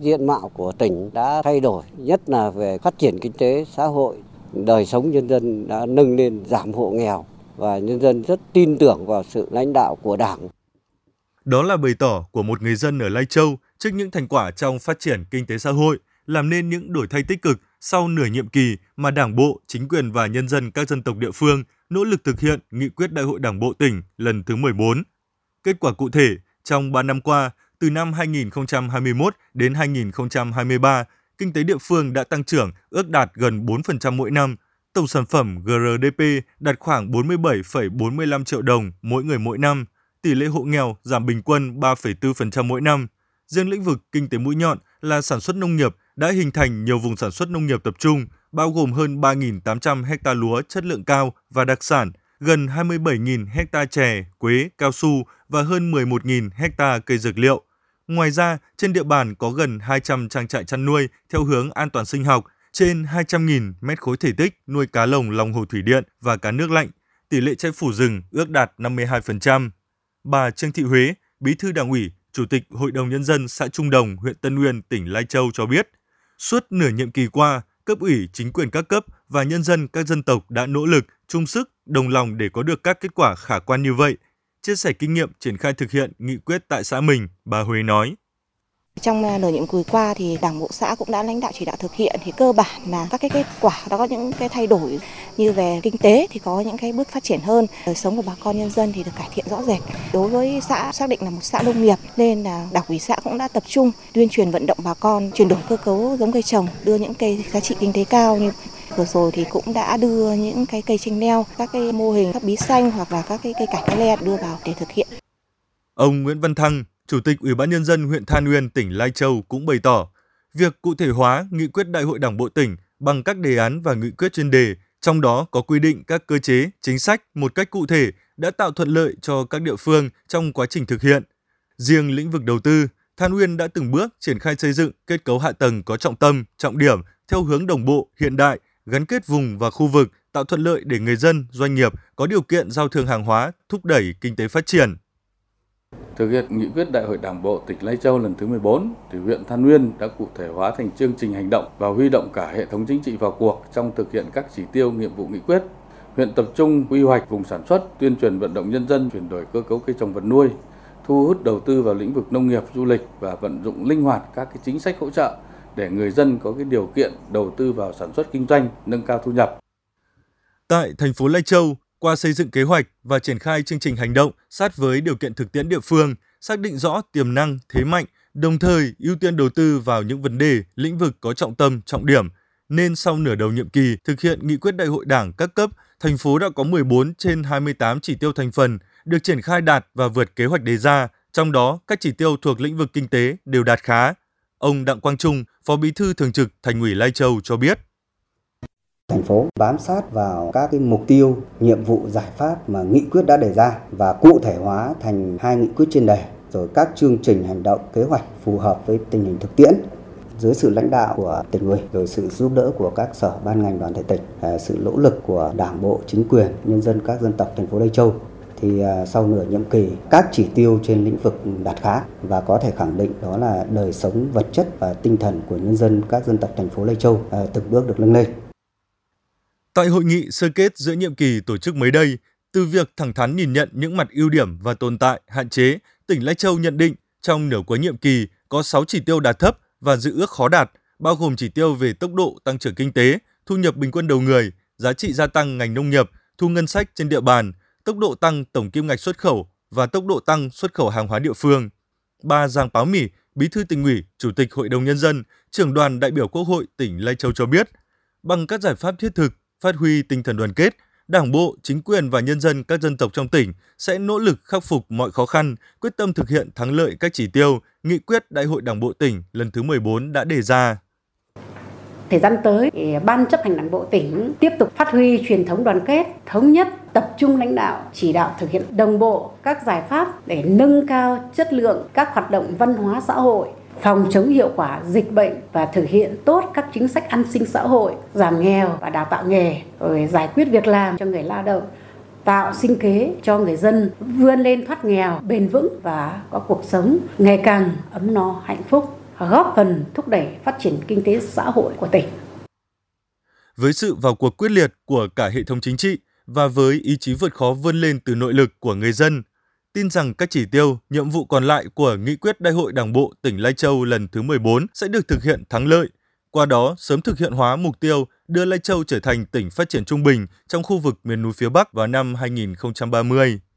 diện mạo của tỉnh đã thay đổi, nhất là về phát triển kinh tế xã hội, đời sống nhân dân đã nâng lên giảm hộ nghèo và nhân dân rất tin tưởng vào sự lãnh đạo của Đảng. Đó là bày tỏ của một người dân ở Lai Châu trước những thành quả trong phát triển kinh tế xã hội, làm nên những đổi thay tích cực sau nửa nhiệm kỳ mà Đảng bộ, chính quyền và nhân dân các dân tộc địa phương nỗ lực thực hiện nghị quyết Đại hội Đảng bộ tỉnh lần thứ 14. Kết quả cụ thể, trong 3 năm qua, từ năm 2021 đến 2023, kinh tế địa phương đã tăng trưởng ước đạt gần 4% mỗi năm. Tổng sản phẩm GRDP đạt khoảng 47,45 triệu đồng mỗi người mỗi năm. Tỷ lệ hộ nghèo giảm bình quân 3,4% mỗi năm. Riêng lĩnh vực kinh tế mũi nhọn là sản xuất nông nghiệp đã hình thành nhiều vùng sản xuất nông nghiệp tập trung, bao gồm hơn 3.800 hecta lúa chất lượng cao và đặc sản, gần 27.000 hecta chè, quế, cao su và hơn 11.000 hecta cây dược liệu. Ngoài ra, trên địa bàn có gần 200 trang trại chăn nuôi theo hướng an toàn sinh học, trên 200.000 mét khối thể tích nuôi cá lồng lòng hồ thủy điện và cá nước lạnh. Tỷ lệ che phủ rừng ước đạt 52%. Bà Trương Thị Huế, Bí thư Đảng ủy, Chủ tịch Hội đồng Nhân dân xã Trung Đồng, huyện Tân Nguyên, tỉnh Lai Châu cho biết, suốt nửa nhiệm kỳ qua, cấp ủy, chính quyền các cấp và nhân dân các dân tộc đã nỗ lực, chung sức, đồng lòng để có được các kết quả khả quan như vậy. Chia sẻ kinh nghiệm triển khai thực hiện nghị quyết tại xã mình, bà Huế nói. Trong à, nửa nhiệm kỳ qua thì Đảng bộ xã cũng đã lãnh đạo chỉ đạo thực hiện thì cơ bản là các cái kết quả đó có những cái thay đổi như về kinh tế thì có những cái bước phát triển hơn, đời sống của bà con nhân dân thì được cải thiện rõ rệt. Đối với xã xác định là một xã nông nghiệp nên là Đảng ủy xã cũng đã tập trung tuyên truyền vận động bà con chuyển đổi cơ cấu giống cây trồng, đưa những cây giá trị kinh tế cao như vừa rồi thì cũng đã đưa những cái cây chanh leo, các cái mô hình các bí xanh hoặc là các cái cây cải le đưa vào để thực hiện. Ông Nguyễn Văn Thăng, Chủ tịch Ủy ban nhân dân huyện Than Uyên, tỉnh Lai Châu cũng bày tỏ, việc cụ thể hóa nghị quyết Đại hội Đảng bộ tỉnh bằng các đề án và nghị quyết chuyên đề, trong đó có quy định các cơ chế, chính sách một cách cụ thể đã tạo thuận lợi cho các địa phương trong quá trình thực hiện. Riêng lĩnh vực đầu tư, Than Uyên đã từng bước triển khai xây dựng kết cấu hạ tầng có trọng tâm, trọng điểm theo hướng đồng bộ, hiện đại, gắn kết vùng và khu vực, tạo thuận lợi để người dân, doanh nghiệp có điều kiện giao thương hàng hóa, thúc đẩy kinh tế phát triển. Thực hiện nghị quyết Đại hội Đảng bộ tỉnh Lai Châu lần thứ 14, thì huyện Than Nguyên đã cụ thể hóa thành chương trình hành động và huy động cả hệ thống chính trị vào cuộc trong thực hiện các chỉ tiêu nhiệm vụ nghị quyết. Huyện tập trung quy hoạch vùng sản xuất, tuyên truyền vận động nhân dân chuyển đổi cơ cấu cây trồng vật nuôi, thu hút đầu tư vào lĩnh vực nông nghiệp, du lịch và vận dụng linh hoạt các cái chính sách hỗ trợ để người dân có cái điều kiện đầu tư vào sản xuất kinh doanh, nâng cao thu nhập. Tại thành phố Lai Châu, qua xây dựng kế hoạch và triển khai chương trình hành động sát với điều kiện thực tiễn địa phương, xác định rõ tiềm năng, thế mạnh, đồng thời ưu tiên đầu tư vào những vấn đề, lĩnh vực có trọng tâm, trọng điểm, nên sau nửa đầu nhiệm kỳ thực hiện nghị quyết đại hội đảng các cấp, thành phố đã có 14 trên 28 chỉ tiêu thành phần được triển khai đạt và vượt kế hoạch đề ra, trong đó các chỉ tiêu thuộc lĩnh vực kinh tế đều đạt khá. Ông Đặng Quang Trung, Phó Bí thư Thường trực Thành ủy Lai Châu cho biết. Thành phố bám sát vào các cái mục tiêu, nhiệm vụ, giải pháp mà nghị quyết đã đề ra và cụ thể hóa thành hai nghị quyết chuyên đề, rồi các chương trình hành động, kế hoạch phù hợp với tình hình thực tiễn dưới sự lãnh đạo của tỉnh ủy rồi sự giúp đỡ của các sở ban ngành đoàn thể tỉnh à, sự nỗ lực của đảng bộ chính quyền nhân dân các dân tộc thành phố Lai Châu thì à, sau nửa nhiệm kỳ các chỉ tiêu trên lĩnh vực đạt khá và có thể khẳng định đó là đời sống vật chất và tinh thần của nhân dân các dân tộc thành phố Lai Châu à, từng bước được nâng lên. Tại hội nghị sơ kết giữa nhiệm kỳ tổ chức mới đây, từ việc thẳng thắn nhìn nhận những mặt ưu điểm và tồn tại, hạn chế, tỉnh Lai Châu nhận định trong nửa cuối nhiệm kỳ có 6 chỉ tiêu đạt thấp và dự ước khó đạt, bao gồm chỉ tiêu về tốc độ tăng trưởng kinh tế, thu nhập bình quân đầu người, giá trị gia tăng ngành nông nghiệp, thu ngân sách trên địa bàn, tốc độ tăng tổng kim ngạch xuất khẩu và tốc độ tăng xuất khẩu hàng hóa địa phương. Bà Giang Páo Mỉ, Bí thư tỉnh ủy, Chủ tịch Hội đồng Nhân dân, trưởng đoàn đại biểu Quốc hội tỉnh Lai Châu cho biết, bằng các giải pháp thiết thực, phát huy tinh thần đoàn kết, Đảng bộ, chính quyền và nhân dân các dân tộc trong tỉnh sẽ nỗ lực khắc phục mọi khó khăn, quyết tâm thực hiện thắng lợi các chỉ tiêu, nghị quyết Đại hội Đảng bộ tỉnh lần thứ 14 đã đề ra. Thời gian tới, Ban chấp hành Đảng bộ tỉnh tiếp tục phát huy truyền thống đoàn kết, thống nhất, tập trung lãnh đạo, chỉ đạo thực hiện đồng bộ các giải pháp để nâng cao chất lượng các hoạt động văn hóa xã hội, phòng chống hiệu quả dịch bệnh và thực hiện tốt các chính sách an sinh xã hội, giảm nghèo và đào tạo nghề, rồi giải quyết việc làm cho người lao động, tạo sinh kế cho người dân vươn lên thoát nghèo bền vững và có cuộc sống ngày càng ấm no hạnh phúc góp phần thúc đẩy phát triển kinh tế xã hội của tỉnh. Với sự vào cuộc quyết liệt của cả hệ thống chính trị và với ý chí vượt khó vươn lên từ nội lực của người dân, tin rằng các chỉ tiêu, nhiệm vụ còn lại của nghị quyết Đại hội Đảng bộ tỉnh Lai Châu lần thứ 14 sẽ được thực hiện thắng lợi, qua đó sớm thực hiện hóa mục tiêu đưa Lai Châu trở thành tỉnh phát triển trung bình trong khu vực miền núi phía Bắc vào năm 2030.